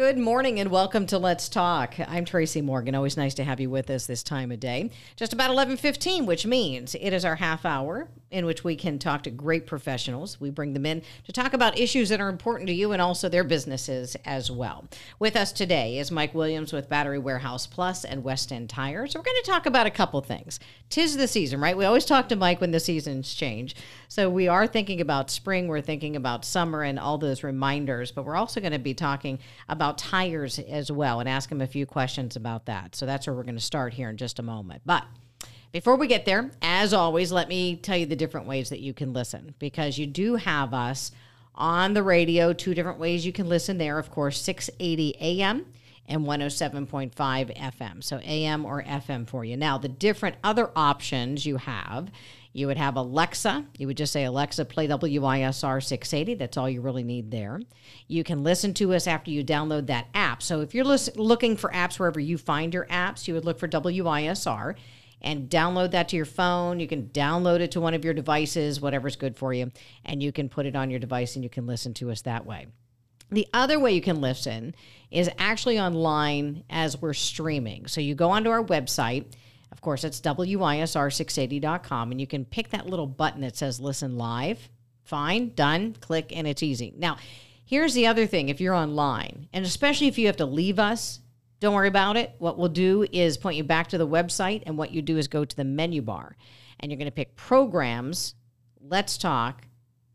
Good morning and welcome to Let's Talk. I'm Tracy Morgan. Always nice to have you with us this time of day. Just about 11:15, which means it is our half hour in which we can talk to great professionals. We bring them in to talk about issues that are important to you and also their businesses as well. With us today is Mike Williams with Battery Warehouse Plus and West End Tires. We're going to talk about a couple things. Tis the season, right? We always talk to Mike when the seasons change. So we are thinking about spring, we're thinking about summer and all those reminders, but we're also going to be talking about tires as well and ask him a few questions about that. So that's where we're going to start here in just a moment. But before we get there, as always, let me tell you the different ways that you can listen because you do have us on the radio, two different ways you can listen there. Of course, 680 AM and 107.5 FM. So AM or FM for you. Now, the different other options you have, you would have Alexa. You would just say, Alexa, play WISR 680. That's all you really need there. You can listen to us after you download that app. So if you're looking for apps wherever you find your apps, you would look for WISR and download that to your phone. You can download it to one of your devices, whatever's good for you, and you can put it on your device and you can listen to us that way. The other way you can listen is actually online as we're streaming. So you go onto our website. Of course, it's WISR680.com, and you can pick that little button that says listen live. Fine, done, click, and it's easy. Now, here's the other thing if you're online, and especially if you have to leave us don't worry about it. What we'll do is point you back to the website, and what you do is go to the menu bar, and you're going to pick programs, let's talk,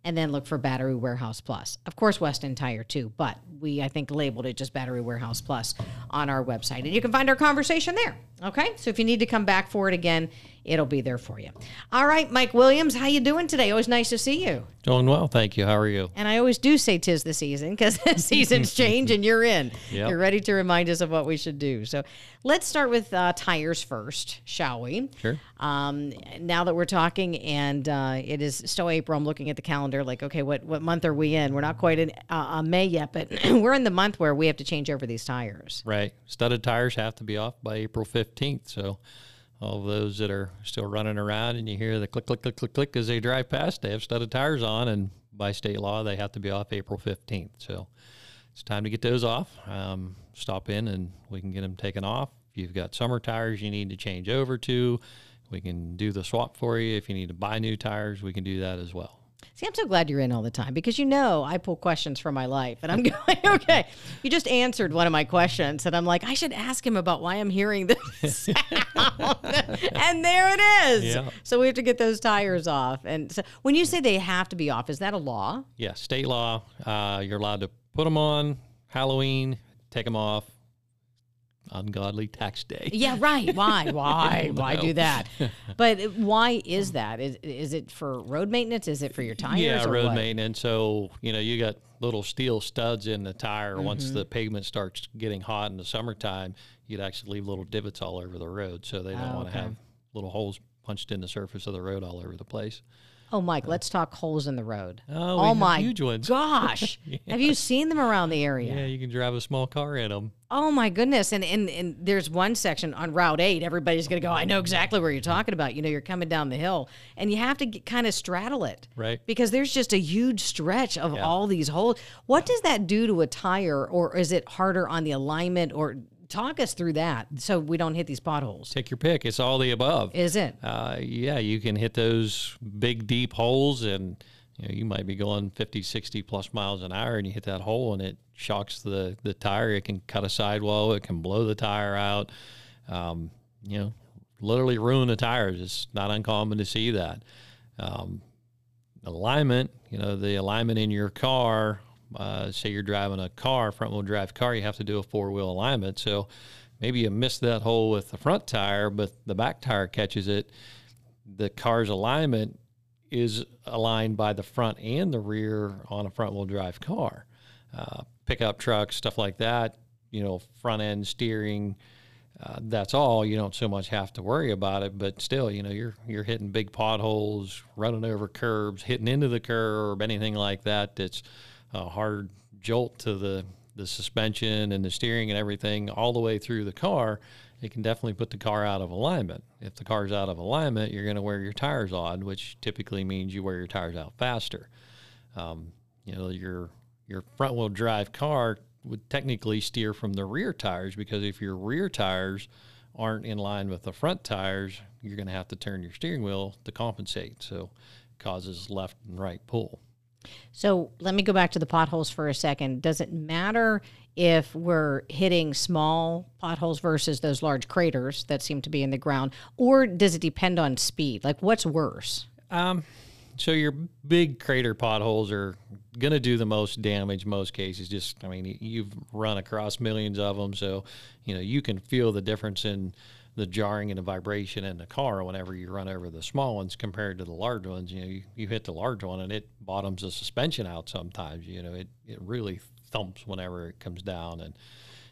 and then look for Battery Warehouse Plus. Of course, West End Tire too, but we, I think, labeled it just Battery Warehouse Plus on our website. And you can find our conversation there. Okay? So if you need to come back for it again, it'll be there for you. All right, Mike Williams, how you doing today? Always nice to see you. Doing well, thank you. How are you? And I always do say tis the season because seasons change and you're in. Yep. You're ready to remind us of what we should do. So let's start with uh, tires first, shall we? Sure. Um, now that we're talking and uh, it is still April, I'm looking at the calendar like, okay, what, what month are we in? We're not quite in uh, May yet, but we're in the month where we have to change over these tires. Right. Studded tires have to be off by April 15th. So all those that are still running around and you hear the click, click, click, click, click as they drive past, they have studded tires on, and by state law, they have to be off April 15th. So it's time to get those off. Um, stop in and we can get them taken off. If you've got summer tires you need to change over to, we can do the swap for you. If you need to buy new tires, we can do that as well. See, I'm so glad you're in all the time because you know I pull questions from my life and I'm going, okay, you just answered one of my questions and I'm like, I should ask him about why I'm hearing this and there it is. Yeah. So we have to get those tires off. And so when you say they have to be off, is that a law? Yeah, state law. Uh, you're allowed to put them on Halloween, take them off, ungodly tax day. Yeah, right. Why? Why? why do that? But why is that? Is is it for road maintenance? Is it for your tires? Yeah, road what? maintenance. So you know you got little steel studs in the tire. Mm-hmm. Once the pavement starts getting hot in the summertime, you'd actually leave little divots all over the road. So they don't oh, want to okay. have little holes punched in the surface of the road all over the place. Oh, Mike, let's talk holes in the road. Oh, oh my huge ones. gosh. yeah. Have you seen them around the area? Yeah, you can drive a small car in them. Oh my goodness. And, and and there's one section on Route 8. Everybody's going to go, I know exactly where you're talking about. You know, you're coming down the hill and you have to get, kind of straddle it. Right. Because there's just a huge stretch of yeah. all these holes. What does that do to a tire or is it harder on the alignment or talk us through that so we don't hit these potholes. Take your pick. It's all the above. Is it? Uh, yeah, you can hit those big, deep holes and you, know, you might be going 50, 60 plus miles an hour and you hit that hole and it shocks the, the tire. It can cut a sidewall. It can blow the tire out. Um, you know, literally ruin the tires. It's not uncommon to see that. Um, alignment, you know, the alignment in your car uh, say you're driving a car, front wheel drive car, you have to do a four wheel alignment. So maybe you missed that hole with the front tire, but the back tire catches it. The car's alignment is aligned by the front and the rear on a front wheel drive car. Uh, pickup trucks, stuff like that, you know, front end steering. Uh, that's all. You don't so much have to worry about it, but still, you know, you're you're hitting big potholes, running over curbs, hitting into the curb, anything like that. That's a hard jolt to the the suspension and the steering and everything all the way through the car, it can definitely put the car out of alignment. If the car's out of alignment, you're going to wear your tires odd, which typically means you wear your tires out faster. Um, you know, your your front wheel drive car would technically steer from the rear tires because if your rear tires aren't in line with the front tires, you're going to have to turn your steering wheel to compensate. So causes left and right pull. So let me go back to the potholes for a second. Does it matter if we're hitting small potholes versus those large craters that seem to be in the ground, or does it depend on speed? Like, what's worse? Um, so your big crater potholes are going to do the most damage most cases just i mean you've run across millions of them so you know you can feel the difference in the jarring and the vibration in the car whenever you run over the small ones compared to the large ones you know you, you hit the large one and it bottoms the suspension out sometimes you know it, it really thumps whenever it comes down and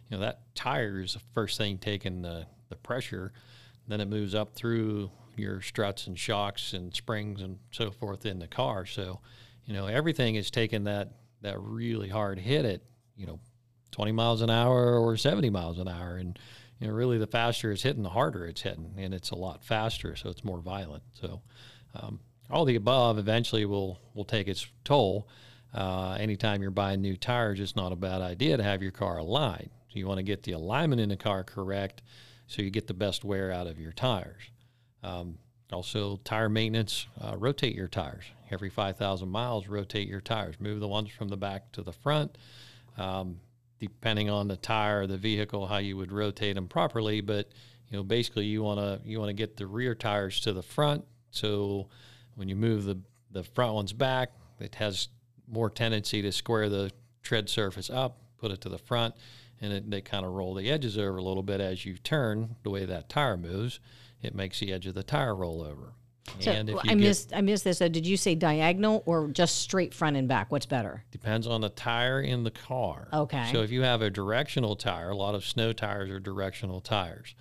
you know that tire is the first thing taking the, the pressure then it moves up through your struts and shocks and springs and so forth in the car. So, you know, everything is taking that that really hard hit at, you know, 20 miles an hour or 70 miles an hour. And, you know, really the faster it's hitting, the harder it's hitting. And it's a lot faster, so it's more violent. So, um, all the above eventually will, will take its toll. Uh, anytime you're buying new tires, it's not a bad idea to have your car aligned. So you want to get the alignment in the car correct so you get the best wear out of your tires. Um, also, tire maintenance, uh, rotate your tires. Every 5,000 miles, rotate your tires. Move the ones from the back to the front. Um, depending on the tire the vehicle, how you would rotate them properly. But you know, basically, you want to you want to get the rear tires to the front. So when you move the the front ones back, it has more tendency to square the tread surface up, put it to the front, and it, they kind of roll the edges over a little bit as you turn the way that tire moves it makes the edge of the tire roll over. So and if you I missed I missed this. So did you say diagonal or just straight front and back? What's better? Depends on the tire in the car. Okay. So if you have a directional tire, a lot of snow tires are directional tires.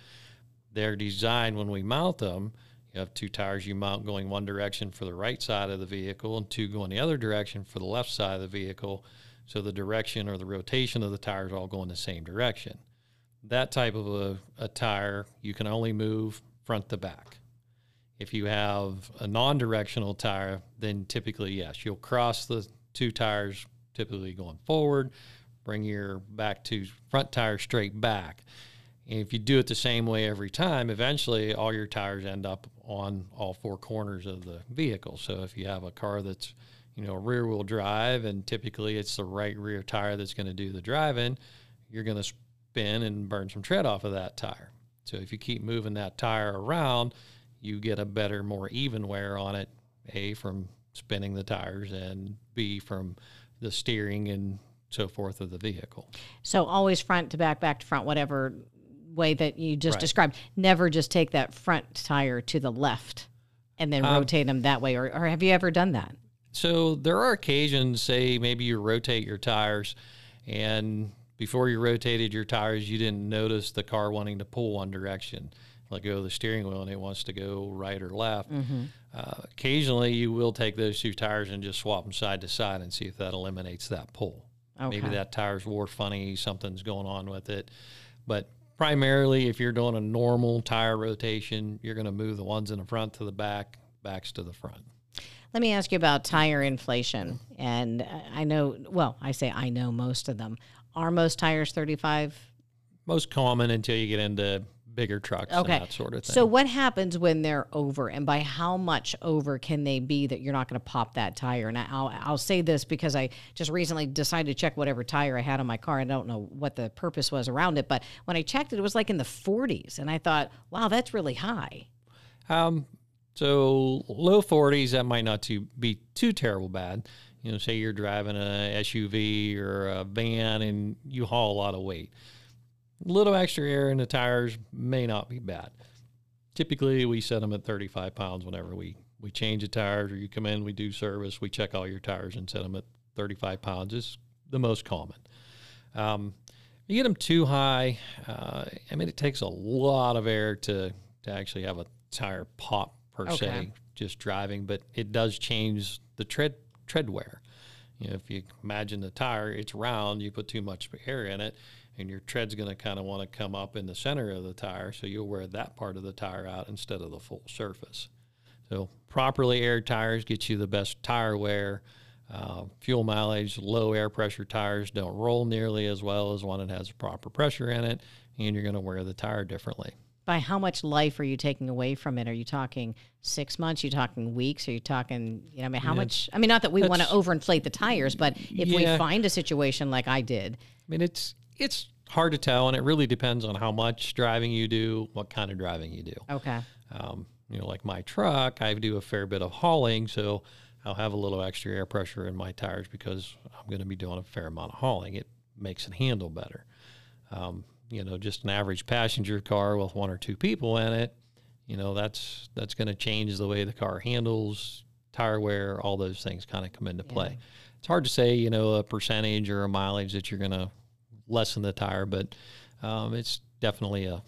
They're designed when we mount them. You have two tires you mount going one direction for the right side of the vehicle and two going the other direction for the left side of the vehicle. So the direction or the rotation of the tires all go in the same direction. That type of a, a tire you can only move front to back. If you have a non directional tire, then typically, yes, you'll cross the two tires, typically going forward, bring your back to front tire straight back. And if you do it the same way every time, eventually all your tires end up on all four corners of the vehicle. So if you have a car that's, you know, rear wheel drive and typically it's the right rear tire that's going to do the driving, you're going to spin and burn some tread off of that tire. So if you keep moving that tire around, you get a better, more even wear on it. A from spinning the tires, and B from the steering and so forth of the vehicle. So always front to back, back to front, whatever way that you just right. described. Never just take that front tire to the left and then um, rotate them that way. Or, or have you ever done that? So there are occasions, say maybe you rotate your tires and before you rotated your tires, you didn't notice the car wanting to pull one direction, let go of the steering wheel, and it wants to go right or left. Mm-hmm. Uh, occasionally, you will take those two tires and just swap them side to side and see if that eliminates that pull. Okay. Maybe that tire's wore funny, something's going on with it. But primarily, if you're doing a normal tire rotation, you're going to move the ones in the front to the back, backs to the front. Let me ask you about tire inflation. And I know, well, I say I know most of them. Are most tires 35? Most common until you get into bigger trucks okay. and that sort of thing. So what happens when they're over and by how much over can they be that you're not going to pop that tire? And I'll I'll say this because I just recently decided to check whatever tire I had on my car. I don't know what the purpose was around it, but when I checked it it was like in the 40s and I thought, "Wow, that's really high." Um so low 40s that might not too, be too terrible bad you know, say you're driving a SUV or a van and you haul a lot of weight. Little extra air in the tires may not be bad. Typically, we set them at 35 pounds whenever we, we change the tires or you come in, we do service, we check all your tires and set them at 35 pounds is the most common. Um, you get them too high, uh, I mean, it takes a lot of air to, to actually have a tire pop per okay. se, just driving, but it does change the tread tread wear. You know, if you imagine the tire, it's round, you put too much air in it, and your tread's going to kind of want to come up in the center of the tire, so you'll wear that part of the tire out instead of the full surface. So properly aired tires get you the best tire wear. Uh, fuel mileage, low air pressure tires don't roll nearly as well as one that has proper pressure in it, and you're going to wear the tire differently. By how much life are you taking away from it? Are you talking six months? Are you talking weeks? Are you talking, you know, I mean, how much? I mean, not that we want to overinflate the tires, but if we find a situation like I did, I mean, it's it's hard to tell, and it really depends on how much driving you do, what kind of driving you do. okay, Um, you know, like my truck, I do a fair bit of hauling, so I'll have a little extra air pressure in my tires because I'm going to be doing a fair amount of hauling. It makes it handle better. Um, you know, just an average passenger car with one or two people in it, you know, that's that's going to change the way the car handles, tire wear, all those things kind of come into play. It's hard to say, you know, a percentage or a mileage that you're going to lessen the tire, but um, it's definitely a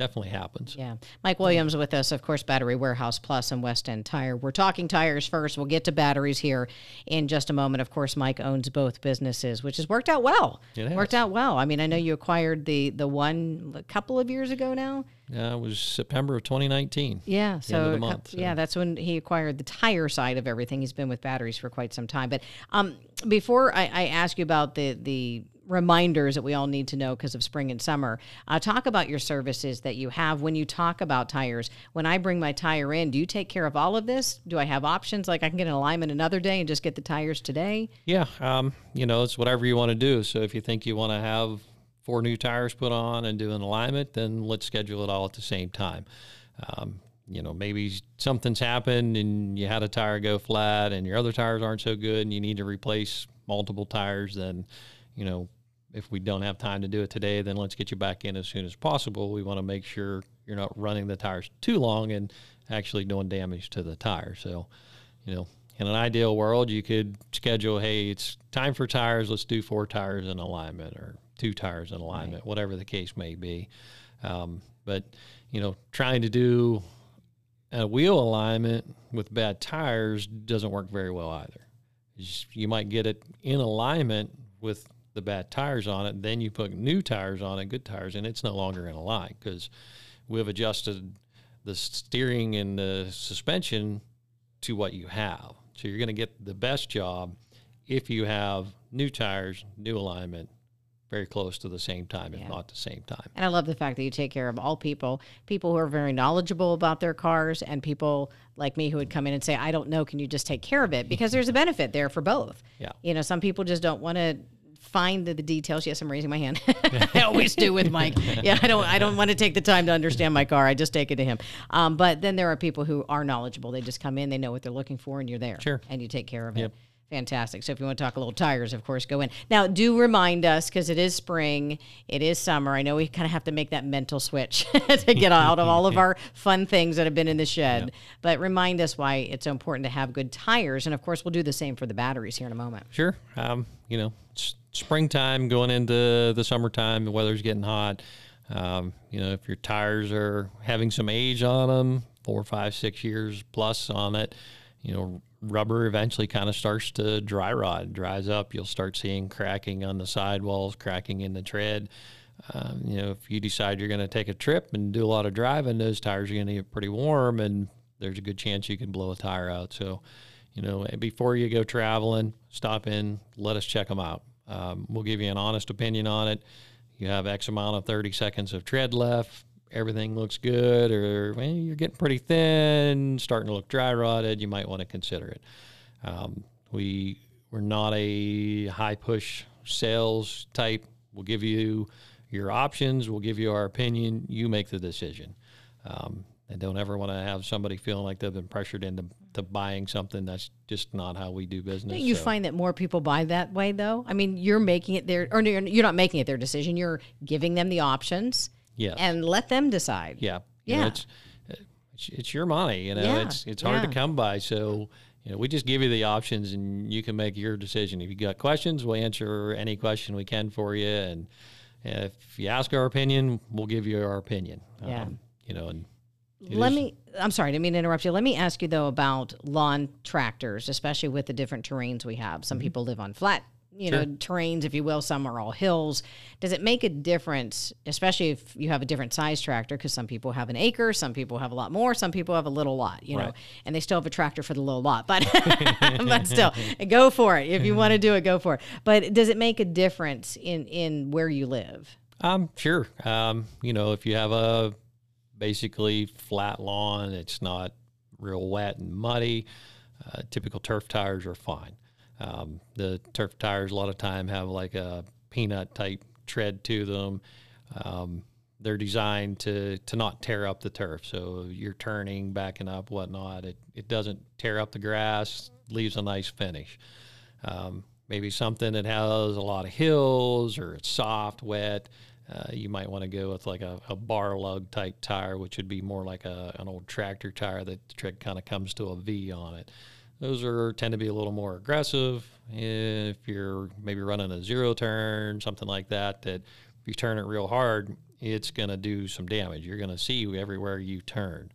definitely happens. yeah. Mike Williams with us, of course, Battery Warehouse Plus and West End Tire. We're talking tires first. We'll get to batteries here in just a moment. Of course, Mike owns both businesses, which has worked out well. It. Worked out well. I mean, I know you acquired the the one a couple of years ago now. Yeah, it was September of 2019. Yeah, end so, of the month, so- yeah, that's when he acquired the tire side of everything. He's been with batteries for quite some time. But um, before I, I ask you about the the reminders that we all need to know because of spring and summer, uh, talk about your services that you have when you talk about tires. When I bring my tire in, do you take care of all of this? Do I have options like I can get an alignment another day and just get the tires today? Yeah, um, you know, it's whatever you want to do. So if you think you want to have four new tires put on and do an alignment, then let's schedule it all at the same time. Um, you know, maybe something's happened and you had a tire go flat and your other tires aren't so good and you need to replace multiple tires, then, you know, if we don't have time to do it today, then let's get you back in as soon as possible. We want to make sure you're not running the tires too long and actually doing damage to the tire. So, you know, in an ideal world, you could schedule, hey, it's time for tires. Let's do four tires in alignment or two tires in alignment, whatever the case may be. Um, but, you know, trying to do a wheel alignment with bad tires doesn't work very well either. You might get it in alignment with the bad tires on it, then you put new tires on it, good tires, and it's no longer going to line because we've adjusted the steering and the suspension to what you have. So you're going to get the best job if you have new tires, new alignment, very close to the same time, if Yeah. not the same time. And I love the fact that you take care of all people, people who are very knowledgeable about their cars, and people like me who would come in and say, I don't know, can you just take care of it? Because there's a benefit there for both. Yeah. You know, some people just don't want to find the, the details. Yes, I'm raising my hand. I always do with Mike. Yeah, I don't I don't want to take the time to understand my car. I just take it to him. Um, but then there are people who are knowledgeable. They just come in, they know what they're looking for, and you're there. Sure. And you take care of it. Yep. Fantastic. So if you want to talk a little tires, of course, go in. Now, do remind us because it is spring, it is summer. I know we kind of have to make that mental switch to get out of all of our fun things that have been in the shed. But remind us why it's so important to have good tires. And of course, we'll do the same for the batteries here in a moment. Sure. Um, you know, it's springtime going into the summertime, the weather's getting hot. Um, you know, if your tires are having some age on them, four, five, six years plus on it, you know, rubber eventually kind of starts to dry rot, dries up. You'll start seeing cracking on the sidewalls, cracking in the tread. Um, you know, if you decide you're going to take a trip and do a lot of driving, those tires are going to get pretty warm, and there's a good chance you can blow a tire out. So, you know, before you go traveling, stop in, let us check them out. Um, we'll give you an honest opinion on it. You have X amount of 30 seconds of tread left. Everything looks good, or well, you're getting pretty thin, starting to look dry rotted. You might want to consider it. Um, we we're not a high push sales type. We'll give you your options. We'll give you our opinion. You make the decision. Um, and don't ever want to have somebody feeling like they've been pressured into to buying something. That's just not how we do business. Don't you So, find that more people buy that way, though? I mean, you're making it their, or you're not making it their decision. You're giving them the options yes. and let them decide. Yeah. You know, Yeah. it's, it's it's your money. You know, Yeah, it's it's hard yeah. to come by. So you know, we just give you the options, and you can make your decision. If you got questions, we'll answer any question we can for you. And if you ask our opinion, we'll give you our opinion. Yeah. Um, you know, and it Let is- me, I'm sorry, I didn't mean to interrupt you. Let me ask you, though, about lawn tractors, especially with the different terrains we have. Mm-hmm. Some people live on flat, you know terrains, if you will. Some are all hills. Does it make a difference, especially if you have a different size tractor? Because some people have an acre, some people have a lot more, some people have a little lot. You know, and they still have a tractor for the little lot. But but still, go for it if you want to do it. Go for it. But does it make a difference in in where you live? Um, sure. Um, you know, if you have a basically flat lawn, it's not real wet and muddy. Uh, typical turf tires are fine. Um, the turf tires a lot of time have like a peanut type tread to them. Um, they're designed to to not tear up the turf. So you're turning, backing up, whatnot. It it doesn't tear up the grass, leaves a nice finish. Um, maybe something that has a lot of hills or it's soft, wet. Uh, you might want to go with like a, a bar lug type tire, which would be more like a, an old tractor tire that the tread kind of comes to a V on it. Those are tend to be a little more aggressive. If you're maybe running a zero turn, something like that, that if you turn it real hard, it's going to do some damage. You're going to see everywhere you turn.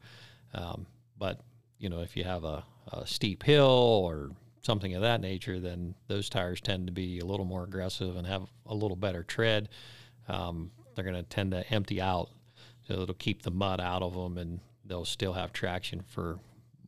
Um, but you know, if you have a, a steep hill or something of that nature, then those tires tend to be a little more aggressive and have a little better tread. Um, they're going to tend to empty out, so it'll keep the mud out of them, and they'll still have traction for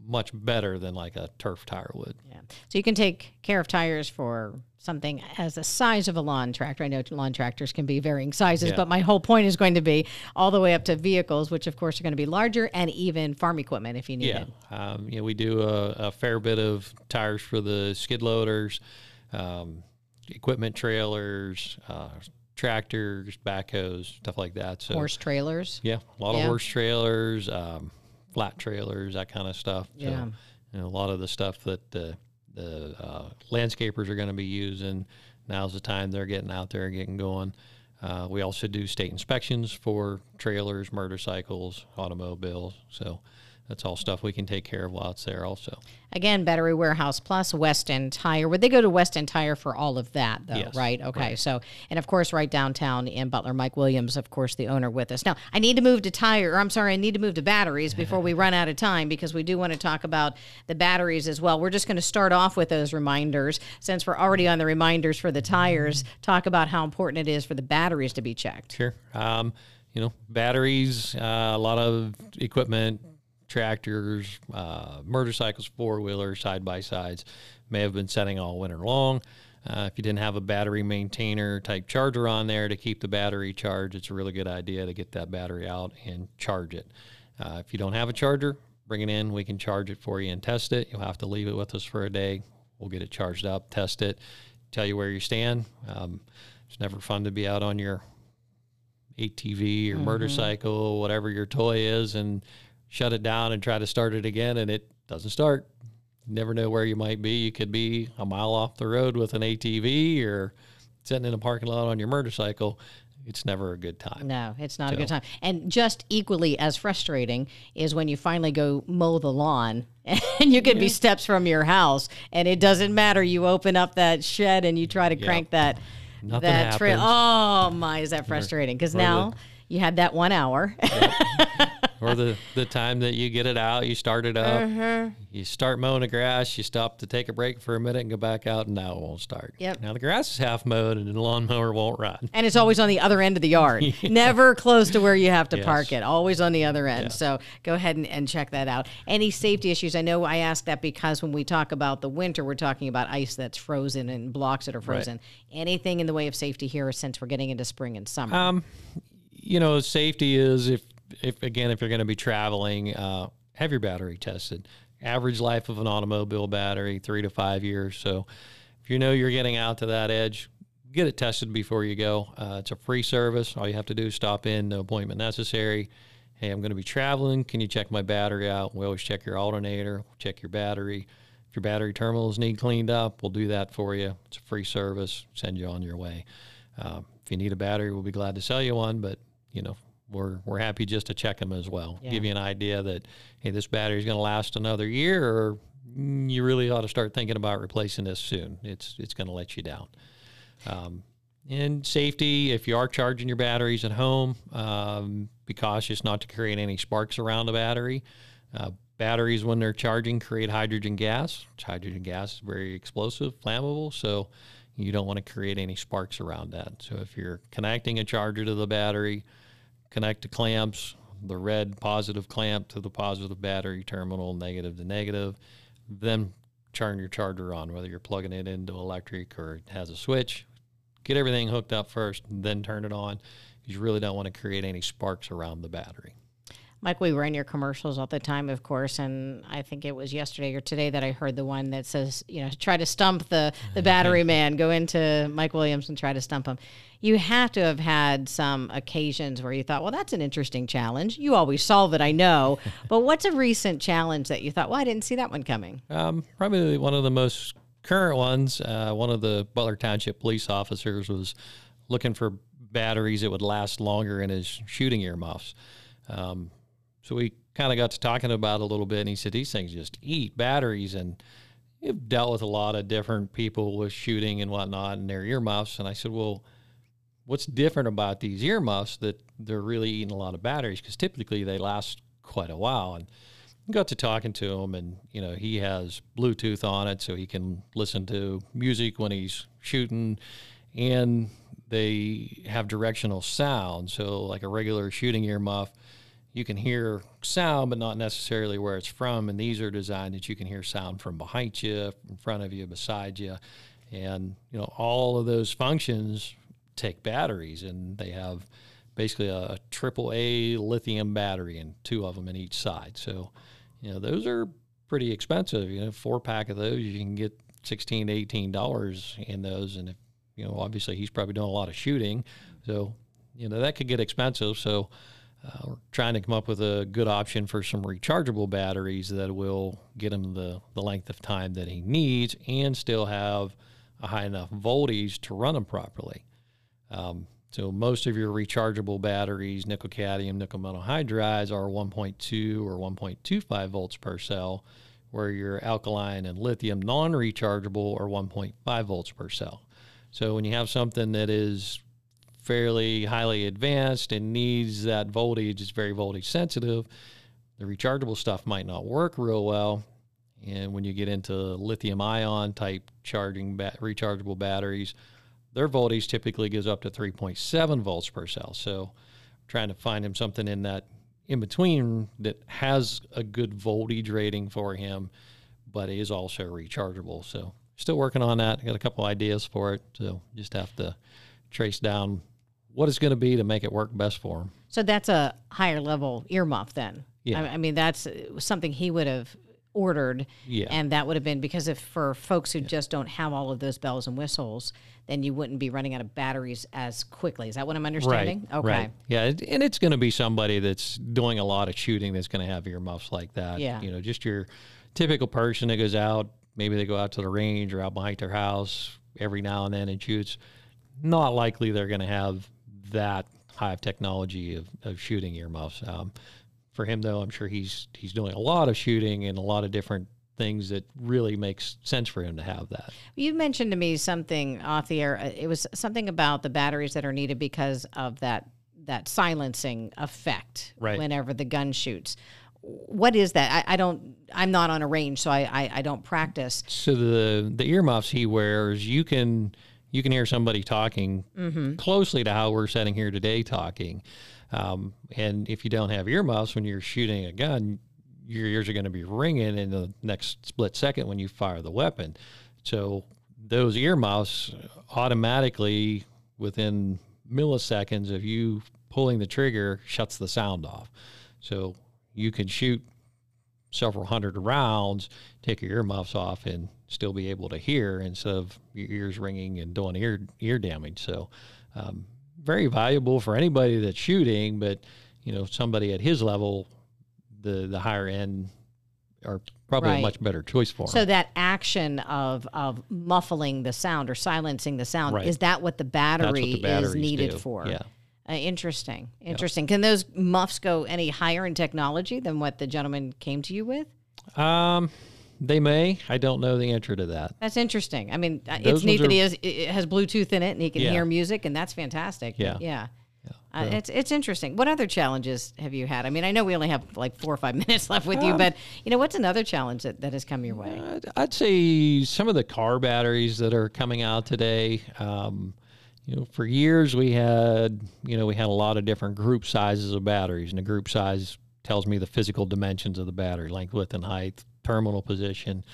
much better than like a turf tire would. Yeah. So you can take care of tires for something as the size of a lawn tractor. I know lawn tractors can be varying sizes, Yeah. but my whole point is going to be all the way up to vehicles, which of course are going to be larger, and even farm equipment if you need Yeah, it. um, know, we do a, a fair bit of tires for the skid loaders, um, equipment trailers, uh, tractors, backhoes, stuff like that. So Horse trailers. yeah, a lot Yeah. of horse trailers, um, flat trailers, that kind of stuff. Yeah. So, you know, a lot of the stuff that the the uh, landscapers are going to be using. Now's the time they're getting out there and getting going. Uh, we also do state inspections for trailers, motorcycles, automobiles. So that's all stuff we can take care of while it's there also. Again, Battery Warehouse Plus, West End Tire. Would they go to West End Tire for all of that, though? Yes, right? Okay. So, and of course, right downtown in Butler, Mike Williams, of course, the owner with us. Now, I need to move to tire, or I'm sorry, I need to move to batteries before we run out of time because we do want to talk about the batteries as well. We're just going to start off with those reminders since we're already on the reminders for the tires. Talk about how important it is for the batteries to be checked. Sure. Um, you know, batteries, uh, a lot of equipment, tractors, uh, motorcycles, four wheelers, side by sides may have been setting all winter long. Uh, if you didn't have a battery maintainer type charger on there to keep the battery charged, it's a really good idea to get that battery out and charge it. Uh, if you don't have a charger, bring it in. We can charge it for you and test it. You'll have to leave it with us for a day. We'll get it charged up, test it, tell you where you stand. Um, it's never fun to be out on your ATV or motorcycle, whatever your toy is, and shut it down and try to start it again, and it doesn't start. You never know where you might be. You could be a mile off the road with an ATV or sitting in a parking lot on your motorcycle. It's never a good time. No, it's not a good time. And just equally as frustrating is when you finally go mow the lawn and you could be steps from your house and it doesn't matter. You open up that shed and you try to crank that Nothing that trail. Oh my, is that frustrating? Because now you had that one hour. or the, the time that you get it out, you start it up, Uh-huh. you start mowing the grass, you stop to take a break for a minute and go back out, and now it won't start. Yep. Now the grass is half mowed and the lawnmower won't run. and it's always on the other end of the yard, never close to where you have to Yes. park it. Always on the other end. So go ahead and, and check that out. Any safety issues? I know I ask that because when we talk about the winter, we're talking about ice that's frozen and blocks that are frozen. Anything in the way of safety here since we're getting into spring and summer? Um, you know, safety is if, if again, if you're going to be traveling, uh, have your battery tested. Average life of an automobile battery, three to five years. So if you know you're getting out to that edge, get it tested before you go. Uh, it's a free service. All you have to do is stop in, no appointment necessary. Hey, I'm going to be traveling. Can you check my battery out? We always check your alternator, check your battery. If your battery terminals need cleaned up, we'll do that for you. It's a free service. Send you on your way. Um, if you need a battery, we'll be glad to sell you one. But you know, we're we're happy just to check them as well. Yeah. Give you an idea that hey, this battery's going to last another year, or mm, you really ought to start thinking about replacing this soon. It's it's going to let you down. Um, and safety, if you are charging your batteries at home, um, be cautious not to create any sparks around the battery. Uh, batteries, when they're charging, create hydrogen gas. Hydrogen gas is very explosive, flammable. So, you don't want to create any sparks around that. So if you're connecting a charger to the battery, connect the clamps, the red positive clamp to the positive battery terminal, negative to negative, then turn your charger on, whether you're plugging it into electric or it has a switch. Get everything hooked up first, then turn it on. You really don't want to create any sparks around the battery. Mike, we run your commercials all the time, of course, and I think it was yesterday or today that I heard the one that says, you know, try to stump the the battery man. Go into Mike Williams and try to stump him. You have to have had some occasions where you thought, well, that's an interesting challenge. You always solve it, I know, but what's a recent challenge that you thought, well, I didn't see that one coming? Um, probably one of the most current ones. Uh, one of the Butler Township police officers was looking for batteries that would last longer in his shooting earmuffs. Um, so we kind of got to talking about a little bit, and he said these things just eat batteries, and you've dealt with a lot of different people with shooting and whatnot and their earmuffs. And I said, well, what's different about these earmuffs that they're really eating a lot of batteries? Because typically they last quite a while. And got to talking to him, and you know he has Bluetooth on it, so he can listen to music when he's shooting, and they have directional sound. So like a regular shooting earmuff you can hear sound, but not necessarily where it's from. And these are designed that you can hear sound from behind you, in front of you, beside you. And, you know, all of those functions take batteries and they have basically a triple A lithium battery and two of them in each side. So, you know, those are pretty expensive. You know, four pack of those, you can get 16 to $18 in those. And if, you know, obviously he's probably doing a lot of shooting. So, you know, that could get expensive. So, uh, we're trying to come up with a good option for some rechargeable batteries that will get him the, the length of time that he needs and still have a high enough voltage to run them properly. Um, so most of your rechargeable batteries, nickel cadmium, nickel metal hydrides, are 1.2 or 1.25 volts per cell, where your alkaline and lithium non-rechargeable are 1.5 volts per cell. So when you have something that is fairly highly advanced and needs that voltage, it's very voltage sensitive. The rechargeable stuff might not work real well. And when you get into lithium ion type charging rechargeable batteries, their voltage typically goes up to 3.7 volts per cell. So, trying to find him something in that in between that has a good voltage rating for him, but is also rechargeable. So, still working on that. Got a couple ideas for it. So, just have to trace down what it's going to be to make it work best for him. So that's a higher level earmuff then. Yeah. I, I mean, that's something he would have ordered. Yeah. And that would have been because if for folks who just don't have all of those bells and whistles, then you wouldn't be running out of batteries as quickly. Is that what I'm understanding? Right. Okay. Right. Yeah, and it's going to be somebody that's doing a lot of shooting that's going to have earmuffs like that. Yeah. You know, just your typical person that goes out. Maybe they go out to the range or out behind their house every now and then and shoots. Not likely they're going to have that high of technology of, of shooting earmuffs. Um, for him, though, I'm sure he's he's doing a lot of shooting and a lot of different things that really makes sense for him to have that. You mentioned to me something off the air. Uh, it was something about the batteries that are needed because of that that silencing effect Right. whenever the gun shoots. What is that? I, I don't. I'm not on a range, so I, I, I don't practice. So the the earmuffs he wears, you can you can hear somebody talking closely to how we're sitting here today talking. Um, and if you don't have earmuffs when you're shooting a gun, your ears are going to be ringing in the next split second when you fire the weapon. So those earmuffs automatically within milliseconds of you pulling the trigger shuts the sound off. So you can shoot several hundred rounds, take your earmuffs off, and still be able to hear instead of your ears ringing and doing ear ear damage. So, um, very valuable for anybody that's shooting, but you know, somebody at his level, the the higher end are probably Right. a much better choice for So him. that action of of muffling the sound or silencing the sound Right. is that what the battery what the is needed do. for? Yeah. Uh, interesting. Interesting. Can those muffs go any higher in technology than what the gentleman came to you with? Um, they may. I don't know the answer to that. That's interesting. I mean, uh, it's neat ones that he has it has Bluetooth in it and he can Yeah. hear music, and that's fantastic. Yeah. yeah. Uh, it's it's interesting. What other challenges have you had? I mean, I know we only have like four or five minutes left with you, but you know, what's another challenge that, that has come your way? I'd, I'd say some of the car batteries that are coming out today. Um, you know, for years we had, you know, we had a lot of different group sizes of batteries, and the group size tells me the physical dimensions of the battery, length, width, and height, terminal position.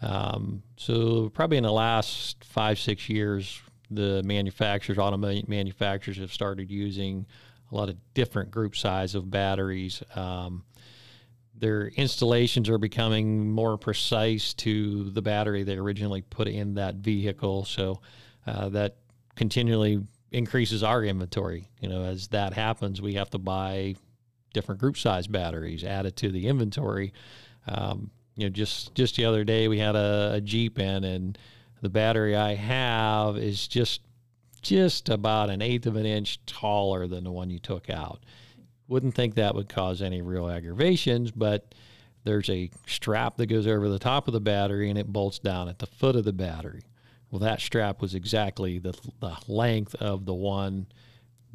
Um, so probably in the last five, six years, the manufacturers, automotive manufacturers, have started using a lot of different group size of batteries. Um, their installations are becoming more precise to the battery they originally put in that vehicle. So uh, that continually increases our inventory. You know, as that happens, we have to buy different group size batteries added to the inventory. Um, you know, just just the other day we had a, a Jeep in, and the battery I have is just just about an eighth of an inch taller than the one you took out. Wouldn't think that would cause any real aggravations, but there's a strap that goes over the top of the battery and it bolts down at the foot of the battery. Well, that strap was exactly the, the length of the one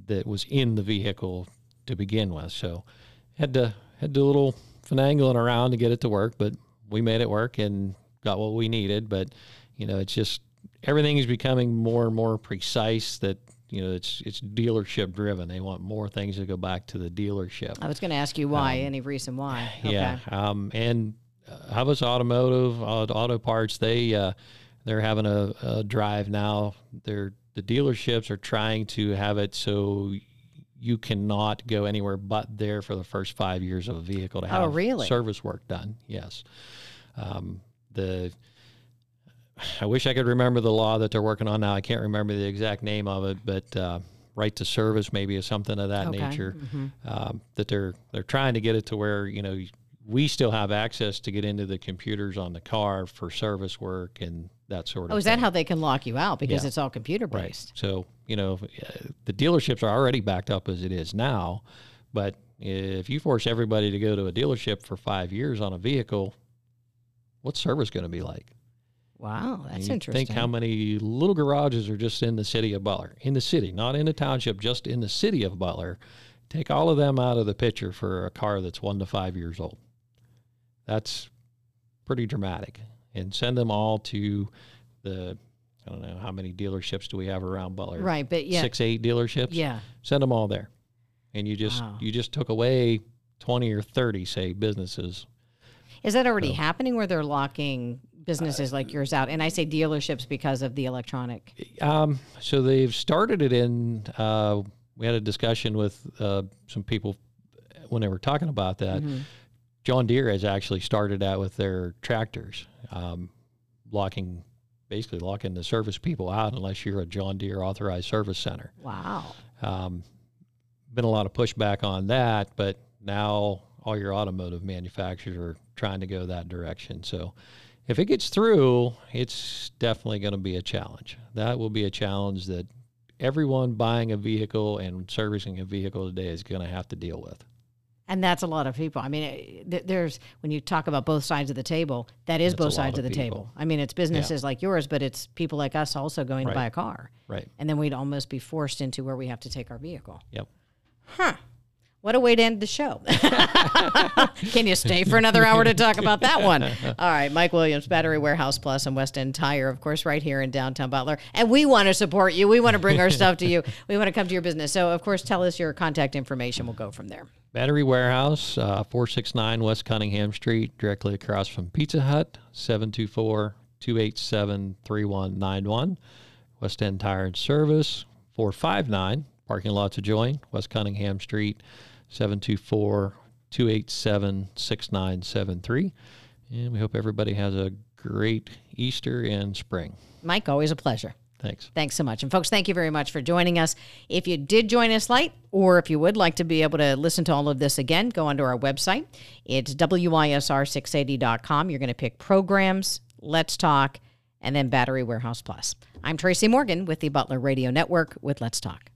that was in the vehicle to begin with. So had to had to a little finagling around to get it to work, but we made it work and got what we needed. But you know, it's just everything is becoming more and more precise. That you know, it's it's dealership driven. They want more things to go back to the dealership. I was going to ask you why. Um, Any reason why? Okay. Yeah. Um, and uh, Havas Automotive, uh, Auto Parts, they uh, they're having a, a drive now. They're the dealerships are trying to have it so you cannot go anywhere but there for the first five years of a vehicle to oh, have oh, really? service work done. Yes. Um, the I wish I could remember the law that they're working on now. I can't remember the exact name of it, but uh, right to service maybe is something of that okay. nature. Mm-hmm. Um, that they're they're trying to get it to where you know we still have access to get into the computers on the car for service work and that sort of. Oh, is thing. that how they can lock you out because yeah. it's all computer based? Right. So you know, uh, the dealerships are already backed up as it is now, but if you force everybody to go to a dealership for five years on a vehicle, what's service going to be like? Wow, that's interesting. Think how many little garages are just in the city of Butler, in the city, not in the township, just in the city of Butler. Take all of them out of the picture for a car that's one to five years old. That's pretty dramatic and send them all to the I don't know how many dealerships do we have around Butler? Right, but yeah, six, eight dealerships. Yeah, send them all there, and you just wow. you just took away twenty or thirty, say, businesses. Is that already so, happening where they're locking businesses uh, like yours out? And I say dealerships because of the electronic. Um, so they've started it in. Uh, we had a discussion with uh, some people when they were talking about that. Mm-hmm. John Deere has actually started out with their tractors, um, locking basically locking the service people out unless you're a John Deere authorized service center. Wow. Um, been a lot of pushback on that, but now all your automotive manufacturers are trying to go that direction. So if it gets through, it's definitely going to be a challenge. That will be a challenge that everyone buying a vehicle and servicing a vehicle today is going to have to deal with and that's a lot of people. I mean, eh, there's when you talk about both sides of the table, that is that's both sides of, of the table. I mean, it's businesses yeah. like yours, but it's people like us also going right. to buy a car, right? And then we'd almost be forced into where we have to take our vehicle. Yep. Huh. What a way to end the show. Can you stay for another hour to talk about that one? All right, Mike Williams, Battery Warehouse Plus and West End Tire, of course, right here in downtown Butler. And we want to support you. We want to bring our stuff to you. We want to come to your business. So, of course, tell us your contact information. We'll go from there. Battery Warehouse, uh, 469 West Cunningham Street, directly across from Pizza Hut, 724 287 3191. West End Tire and Service, 459 Parking lots adjoin, West Cunningham Street, 724 287 6973. And we hope everybody has a great Easter and spring. Mike, always a pleasure. Thanks. Thanks so much. And folks, thank you very much for joining us. If you did join us late, or if you would like to be able to listen to all of this again, go onto our website. It's WISR680.com. You're going to pick programs, Let's Talk, and then Battery Warehouse Plus. I'm Tracy Morgan with the Butler Radio Network with Let's Talk.